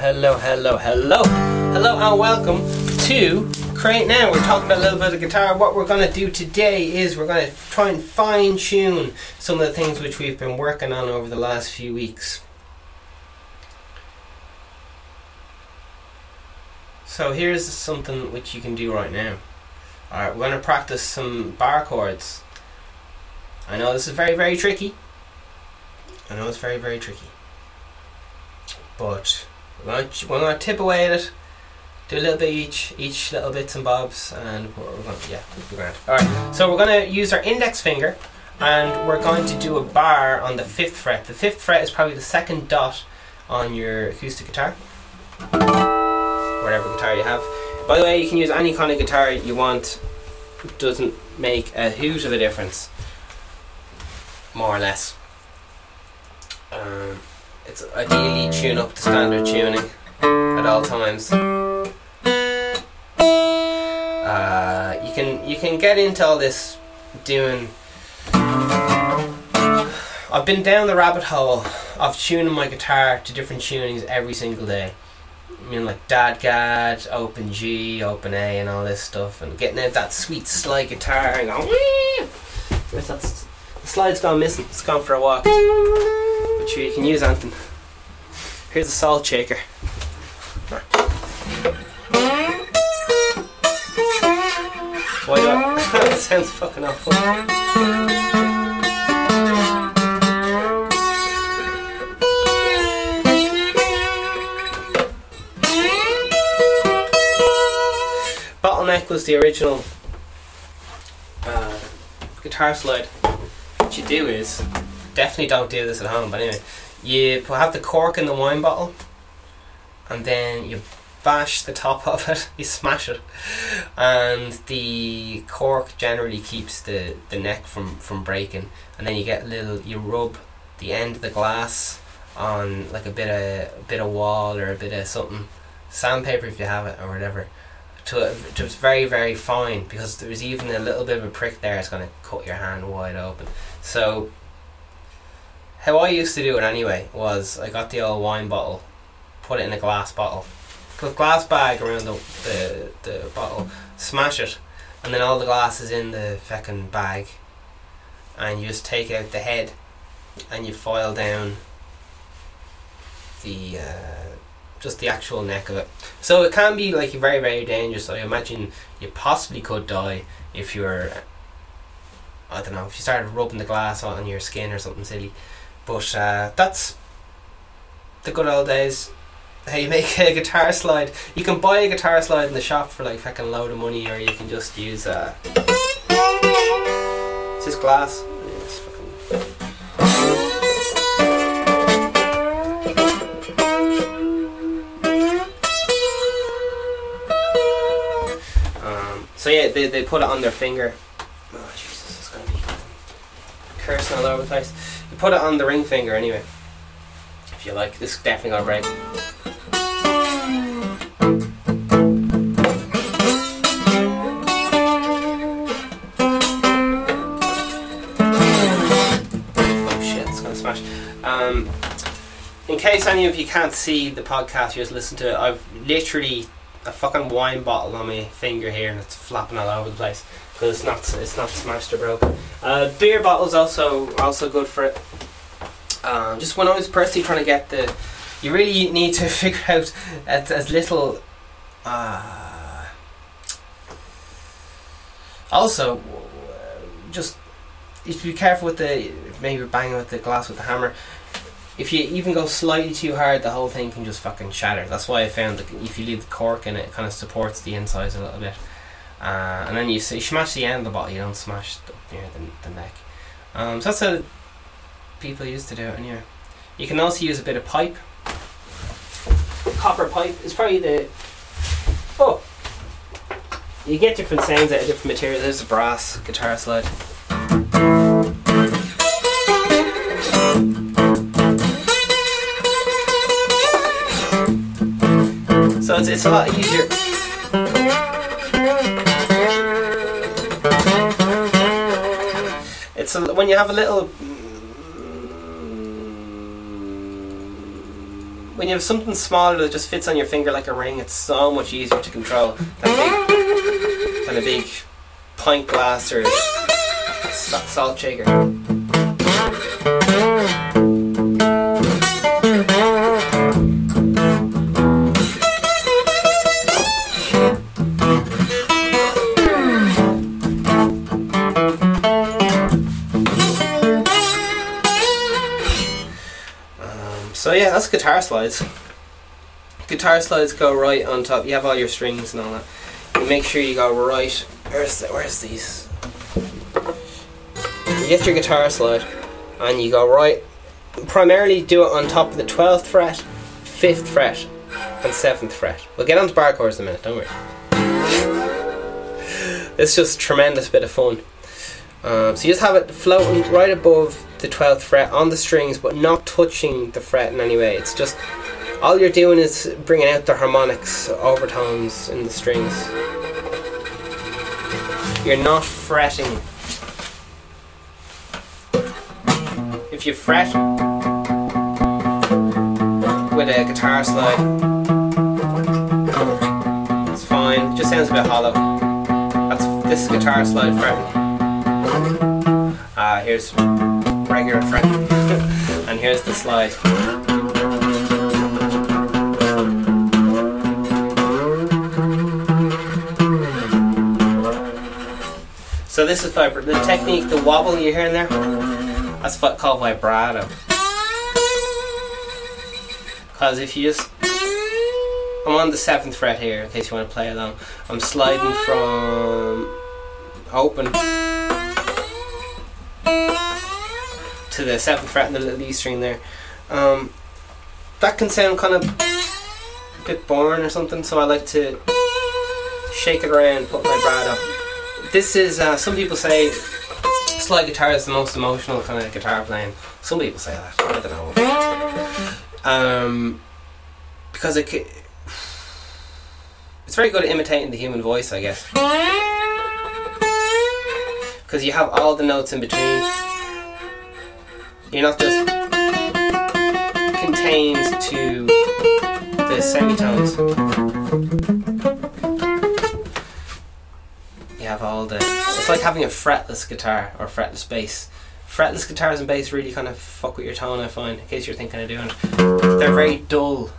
hello, hello, hello, hello, and welcome to Create Now. We're talking about a little bit of guitar. What we're going to do today is we're going to try and fine tune some of the things which we've been working on over the last few weeks. So here's something which you can do right now. Alright, we're going to practice some bar chords. I know this is very, very tricky. I know it's very, very tricky. But we're to, we're to tip away at it, do a little bit each, each little bits and bobs, and we're, we're to, yeah, we'll be grand. Alright, so we're to use our index finger and we're going to do a bar on the fifth fret. The fifth fret is probably the second dot on your acoustic guitar, whatever guitar you have. By the way, you can use any kind of guitar you want. Doesn't make a huge of a difference, more or less. Um, it's ideally tune up to standard tuning at all times. Uh, you can you can get into all this doing. I've been down the rabbit hole of tuning my guitar to different tunings every single day. I mean, like DADGAD, Open G, Open A, and all this stuff, and getting out that sweet slide guitar and going. Where's that? The slide's gone missing. It's gone for a walk. Sure, you can use Anthem. Here's a salt shaker. Why not? that sounds fucking awful. Bottleneck was the original uh, guitar slide. What you do is, definitely don't do this at home, but anyway, you have the cork in the wine bottle, and then you bash the top of it, you smash it, and the cork generally keeps the, the neck from, from breaking, and then you get little, you rub the end of the glass on like a bit of a bit of wall or a bit of something, sandpaper if you have it or whatever, to to it's very very fine because there's even a little bit of a prick there. It's gonna cut your hand wide open. So how I used to do it anyway was I got the old wine bottle, put it in a glass bottle, put a glass bag around the, the, the bottle, smash it, and then all the glass is in the feckin' bag, and you just take out the head, and you file down the uh, just the actual neck of it. So it can be like very very dangerous. I imagine you possibly could die if you were. I don't know if you started rubbing the glass on your skin or something silly. But uh, that's the good old days. How you make a guitar slide. You can buy a guitar slide in the shop for like fucking load of money, or you can just use. Uh, it's just glass. Fucking- Um, so yeah, they, they put it on their finger. Oh Jesus, it's gonna be cursing all over the place. You put it on the ring finger anyway. If you like, this is definitely gonna break. Oh shit, it's gonna smash. Um, in case any of you can't see the podcast, you just listen to it. I've literally a fucking wine bottle on my finger here, and it's flapping all over the place because it's not it's not smashed or broken. Uh, beer bottles also also good for it. Um, just when I was personally trying to get the, you really need to figure out as, as little. Uh, also, just you should be careful with the maybe banging with the glass with the hammer. If you even go slightly too hard, the whole thing can just fucking shatter. That's why I found that if you leave the cork in it, it kind of supports the insides a little bit. Uh, and then you, smash the end of the bottle, you don't smash the, you know, the, the neck. Um, so that's how people used to do it anyway. You can also use a bit of pipe. Copper pipe is probably the. Oh! You get different sounds out of different materials. There's a brass guitar slide. So it's, it's a lot easier. It's a, when you have a little when you have something smaller that just fits on your finger like a ring, it's so much easier to control than a big, than a big pint glass or sa- salt shaker. That's guitar slides. Guitar slides go right on top. You have all your strings and all that. You make sure you go right. Where's the, where's these? You get your guitar slide, and you go right. Primarily do it on top of the twelfth fret, fifth fret, and seventh fret. We'll get onto bar chords in a minute. Don't worry. It's just a tremendous bit of fun. Um, so you just have it floating right above the 12th fret on the strings, but not touching the fret in any way. It's just all you're doing is bringing out the harmonics, overtones in the strings. You're not fretting. If you fret with a guitar slide, it's fine. It just sounds a bit hollow. That's this is guitar slide fretting. Ah, here's regular fret, and here's the slide. So this is the technique, the wobble you're hearing there. That's what called vibrato. Because if you just, I'm on the seventh fret here, in case you want to play along. I'm sliding from open to the seventh fret and the little E string there. Um, that can sound kind of a bit boring or something, so I like to shake it around, put my brad up. This is uh, some people say slide guitar is the most emotional kind of guitar playing. Some people say that. I don't know. Um, because it it's very good at imitating the human voice, I guess. Because you have all the notes in between. You're not just contained to the semitones. You have all the. It's like having a fretless guitar or fretless bass. Fretless guitars and bass really kind of fuck with your tone, I find, in case you're thinking of doing it. They're very dull.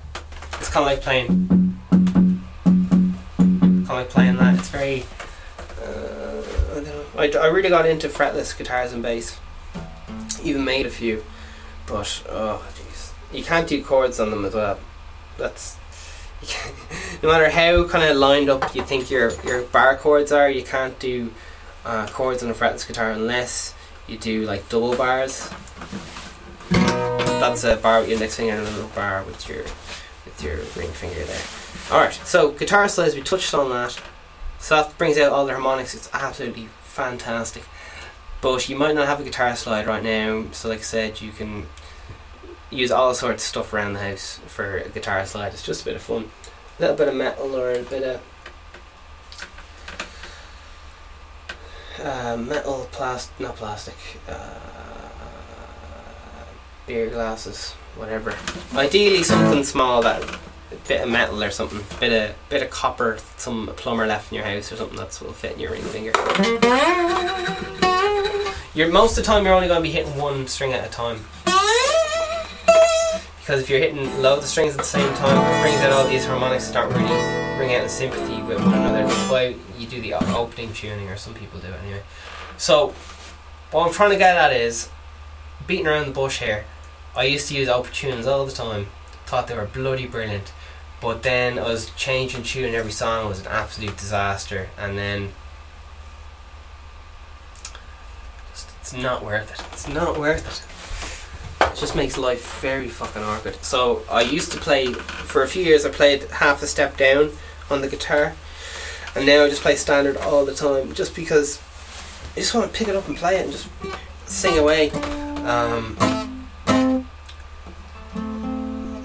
It's kind of like playing. Kind of like playing that. It's very. Uh, I, I really got into fretless guitars and bass. Even made a few. But, oh, jeez. You can't do chords on them as well. That's. No matter how kind of lined up you think your, your bar chords are, you can't do uh, chords on a fretless guitar unless you do like double bars. That's a bar with your index finger and a little bar with your with your ring finger there. Alright, so guitar slides, we touched on that. So that brings out all the harmonics, it's absolutely fantastic. But you might not have a guitar slide right now, so like I said, you can use all sorts of stuff around the house for a guitar slide. It's just a bit of fun. A little bit of metal or a bit of uh, metal, plastic, not plastic, uh, beer glasses, whatever. Ideally, something small that a bit of metal or something, bit of bit of copper, some plumber left in your house or something that will fit in your ring finger. You're most of the time you're only going to be hitting one string at a time. Because if you're hitting loads of strings at the same time, it brings out all these harmonics that don't really bring out in sympathy with one another. That's why you do the opening tuning, or some people do it anyway. So, what I'm trying to get at is beating around the bush here. I used to use open tunes all the time, thought they were bloody brilliant, but then I was changing tune every song was an absolute disaster, and then just, it's not worth it. It's not worth it. It just makes life very fucking awkward. So I used to play for a few years. I played half a step down on the guitar, and now I just play standard all the time, just because I just want to pick it up and play it and just sing away. Um,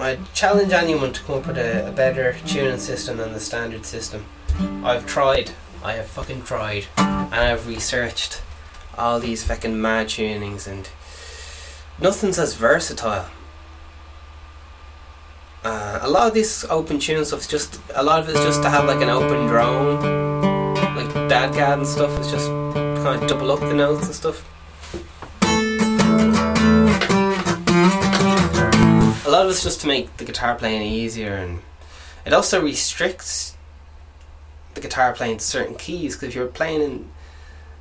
I challenge anyone to come up with a, a better tuning system than the standard system. I've tried. I have fucking tried, and I've researched all these fucking mad tunings and nothing's as versatile Uh, a lot of this open tune stuff is just a lot of it's just to have like an open drone, like DADGAD and stuff. It's just kind of double up the notes and stuff. A lot of it's just to make the guitar playing easier, and it also restricts the guitar playing to certain keys. Because if you're playing in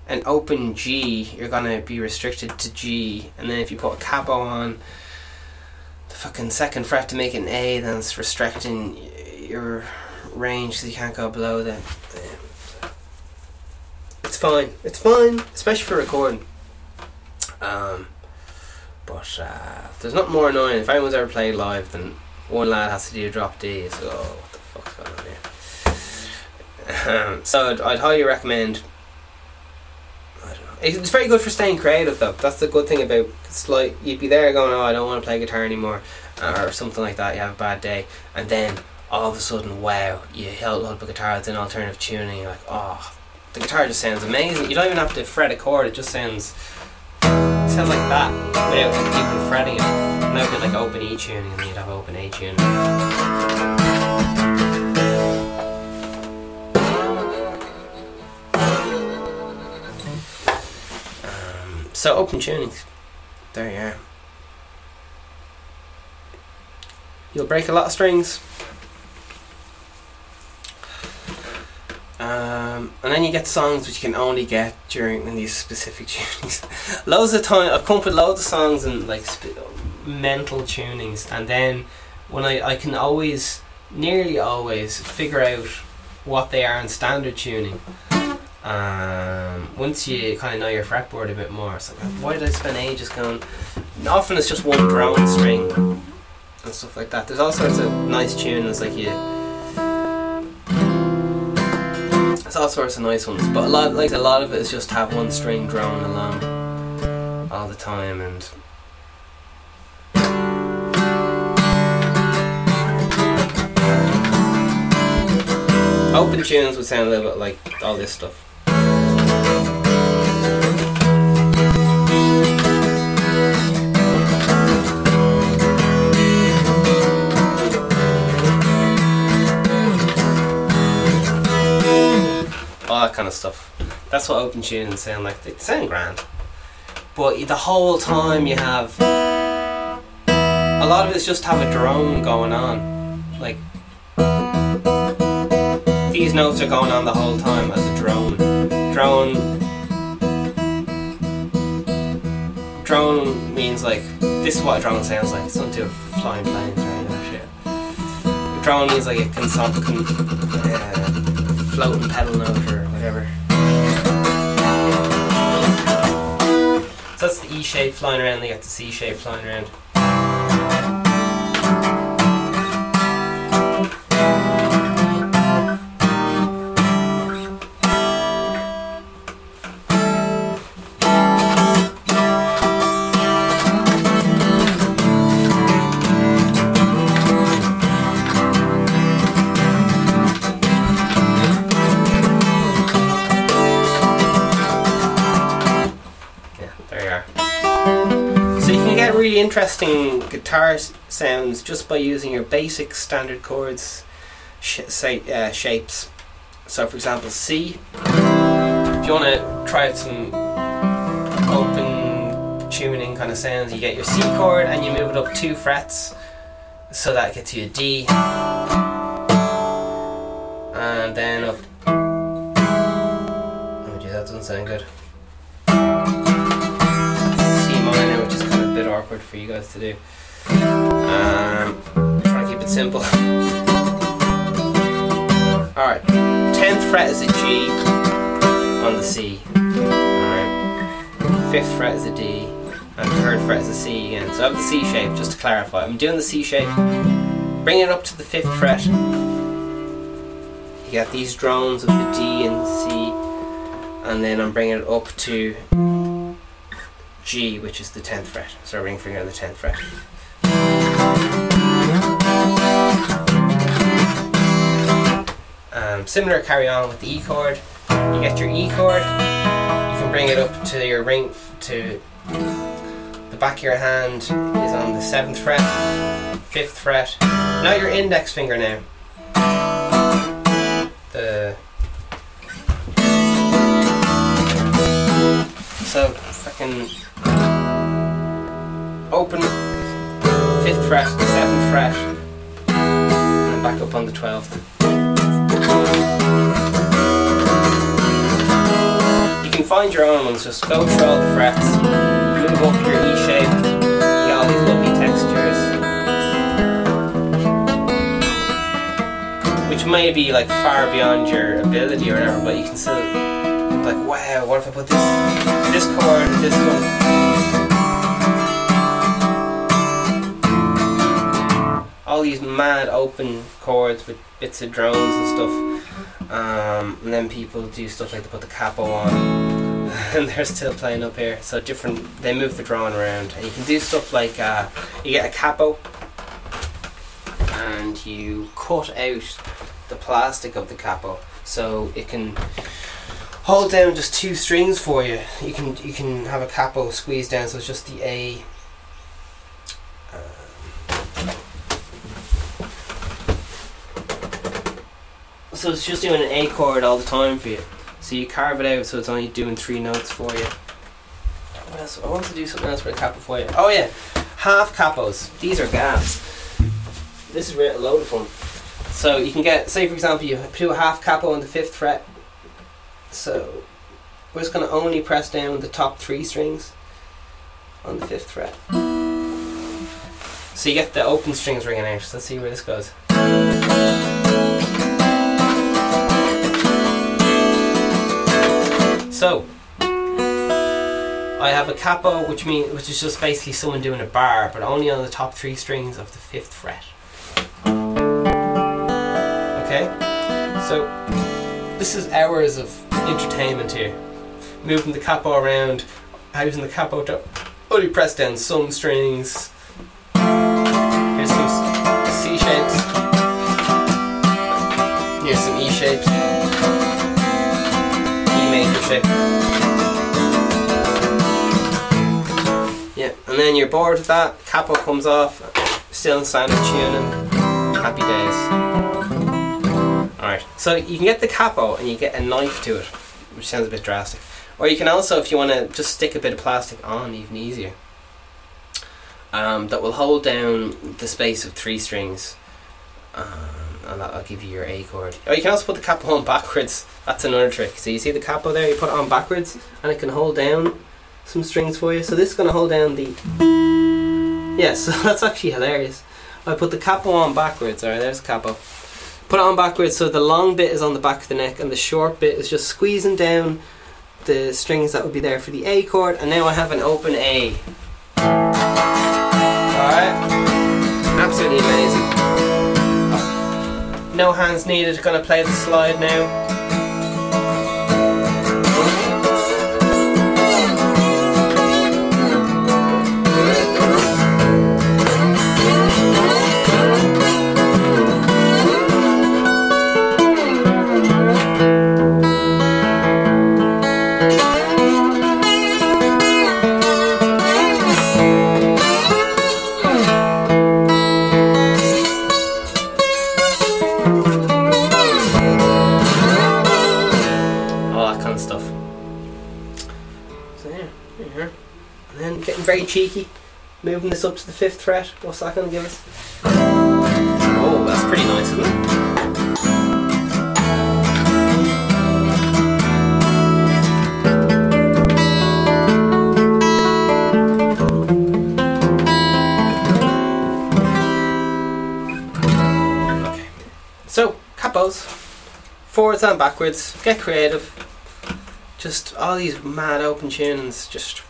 an open G, you're gonna be restricted to G, and then if you put a capo on the fucking second fret to make it an A, then it's restricting your range so you can't go below that. It's fine. It's fine, especially for recording. Um, but uh, there's not more annoying. If anyone's ever played live, than one lad has to do a drop D. So what the fuck's going on here? So I'd, I'd highly recommend. It's very good for staying creative, though. That's the good thing about it's like you'd be there going, "Oh, I don't want to play guitar anymore," uh, or something like that. You have a bad day, and then all of a sudden, wow, you held up a guitar that's in alternative tuning. You're like, "Oh, the guitar just sounds amazing." You don't even have to fret a chord; it just sounds it sounds like that without even fretting it. And that would be like open E tuning, and you'd have open A tuning. So open tunings, there you are. You'll break a lot of strings. Um, and then you get songs which you can only get during in these specific tunings. loads of time, I've come up with loads of songs and like sp- mental tunings, and then when I I can always, nearly always, figure out what they are in standard tuning. Um, once you kind of know your fretboard a bit more, it's like, why did I spend ages going? Often it's just one drone string and stuff like that. There's all sorts of nice tunes, like you. There's all sorts of nice ones, but a lot, like a lot of it is just have one string drone along all the time, and open tunes would sound a little bit like all this stuff. Kind of stuff. That's what open tunes sound like. They sound grand, but the whole time you have a lot of it's just have a drone going on, like these notes are going on the whole time as a drone. Drone. Drone means like this is what a drone sounds like. It's not to flying planes or any of that shit. A drone means like it can, can uh, floating pedal note or whatever. So that's the E shape flying around, they got the C shape flying around. Interesting guitar sounds just by using your basic standard chords sh- say, uh, shapes. So, for example, C. If you want to try out some open tuning kind of sounds, you get your C chord and you move it up two frets, so that gets you a D, and then up. Oh, gee, that doesn't sound good. Awkward for you guys to do. Um, try to keep it simple. Alright, 10th fret is a G on the C. Alright, 5th fret is a D, and 3rd fret is a C again. So I have the C shape, just to clarify. I'm doing the C shape, bring it up to the 5th fret. You get these drones of the D and C, and then I'm bringing it up to G, which is the 10th fret. So ring finger on the 10th fret. Um, similar carry on with the E chord. You get your E chord, you can bring it up to your ring, f- to the back of your hand is on the 7th fret, 5th fret, Now your index finger now. The so fucking open fifth fret, seventh fret, and back up on the twelfth. You can find your own ones. Just go through all the frets, move up your E shape. You get all these lovely textures. which may be like far beyond your ability or whatever, but you can still like, wow, what if I put this this chord, this one, all these mad open chords with bits of drones and stuff, um, and then people do stuff like they put the capo on. And they're still playing up here, so different. They move the drone around, and you can do stuff like uh, you get a capo, and you cut out the plastic of the capo so it can hold down just two strings for you. You can you can have a capo squeezed down so it's just the A. So it's just doing an A chord all the time for you. So you carve it out so it's only doing three notes for you. What else? I want to do something else for a capo for you. Oh yeah, half capos. These are gas. This is a load of fun. So you can get, say for example, you do a half capo on the fifth fret. So we're just going to only press down the top three strings on the fifth fret. So you get the open strings ringing out. So let's see where this goes. So I have a capo, which mean which is just basically someone doing a bar, but only on the top three strings of the fifth fret. Okay, so this is hours of entertainment here. Moving the capo around, using the capo to only press down some strings. Here's some C shapes. Here's some E shapes. Shape. Yeah, and then you're bored with that, capo comes off, still in standard tuning. Happy days. Alright, so you can get the capo and you get a knife to it, which sounds a bit drastic. Or you can also, if you want to just stick a bit of plastic on, even easier. Um, that will hold down the space of three strings. Um, and that'll give you your A chord. Oh, you can also put the capo on backwards. That's another trick. So you see the capo there, you put it on backwards and it can hold down some strings for you. So this is going to hold down the. Yeah, so that's actually hilarious. I put the capo on backwards. Alright, there's the capo. Put it on backwards so the long bit is on the back of the neck and the short bit is just squeezing down the strings that would be there for the A chord. And now I have an open A. Alright, absolutely amazing. No hands needed, gonna play the slide now. Yeah, there you are. And then getting very cheeky, moving this up to the fifth fret. What's that going to give us? Oh, that's pretty nice, isn't it? Okay. So, capos forwards and backwards. Get creative. Just all these mad open tunings. Just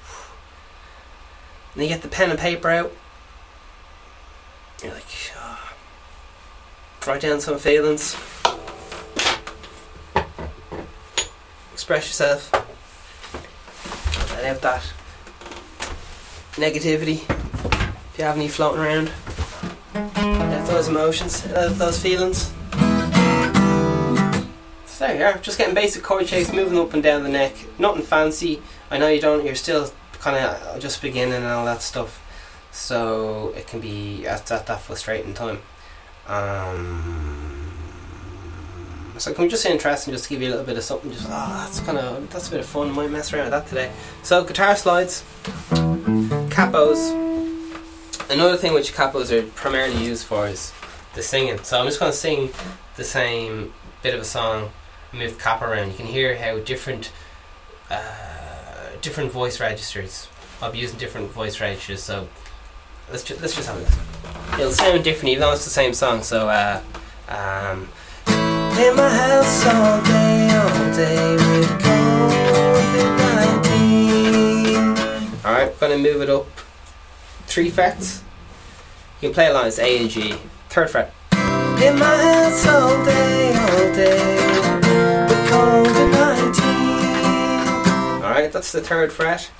and you get the pen and paper out. You're like, ah. write down some feelings. Express yourself. Let out that negativity. If you have any floating around, let those emotions, let those feelings. So there you are, just getting basic chord shapes, moving up and down the neck. Nothing fancy. I know you don't. You're still kind of just beginning and all that stuff. So it can be at, at that frustrating time. Um, so can we just say interesting, just to give you a little bit of something? Just ah, that's kind of that's a bit of fun. Might mess around with that today. So guitar slides, capos. Another thing which capos are primarily used for is the singing. So I'm just going to sing the same bit of a song, move cap around. You can hear how different uh, different voice registers. I'll be using different voice registers. So let's ju- let's just have a listen. It'll sound different even though it's the same song. So uh, um, in my house all day, all day with COVID nineteen. All right, gonna move it up three frets. You can play along as A and G. Third fret. In my house all day, all day nineteen. That's the third fret.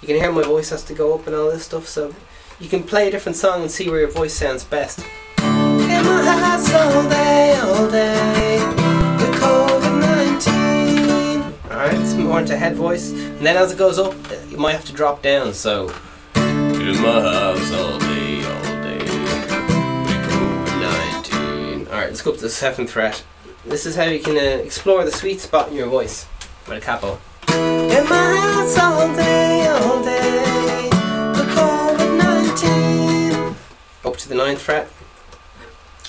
You can hear my voice has to go up and all this stuff. So you can play a different song and see where your voice sounds best. In my house all day, all day with COVID nineteen. All right, it's more into head voice, and then as it goes up, you might have to drop down. So. In my house all day, all day with COVID nineteen. All right, let's go up to the seventh fret. This is how you can uh, explore the sweet spot in your voice with a capo. In my house all day, all day with COVID nineteen. Up to the ninth fret.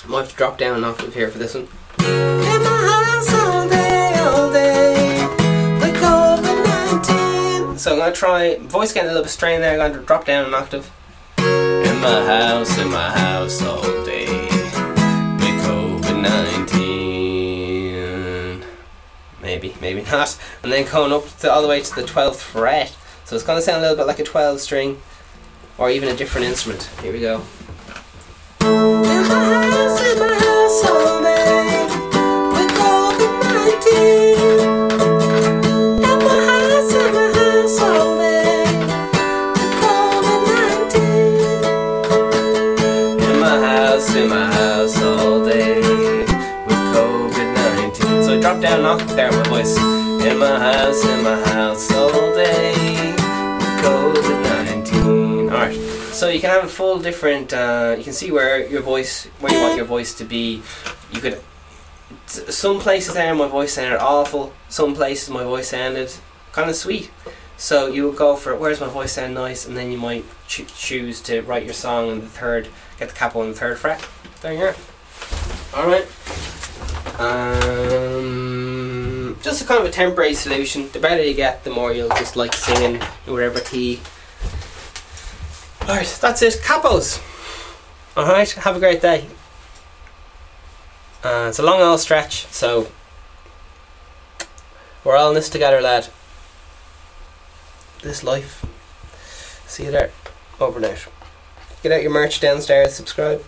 I might have to drop down an octave here for this one. In my house all day, all day with COVID nineteen. So I'm gonna try voice getting a little bit strained there. I'm gonna drop down an octave. In my house, in my house all day with COVID nineteen. Maybe, maybe not. And then going up to, all the way to the twelfth fret. So it's gonna sound a little bit like a twelve string, or even a different instrument. Here we go. In my house, in my house all day with COVID-19. In my house, in my house all day with COVID-19. In my house, in my house all day with COVID-19. So I drop down there, my. In house, in my house all day COVID-19. Alright. So you can have a full different. Uh, you can see where your voice, where you want your voice to be. You could. Some places there my voice sounded awful. Some places my voice sounded kind of sweet. So you would go for where's my voice sound nice, and then you might ch- choose to write your song in the third, get the capo on the third fret. There you are. All right. Um, just a kind of a temporary solution. The better you get, the more you'll just like singing in whatever key. Alright, that's it. Capos. Alright, have a great day. Uh, it's a long old stretch, so we're all in this together, lad. This life. See you there. Over and out. Get out your merch downstairs, subscribe.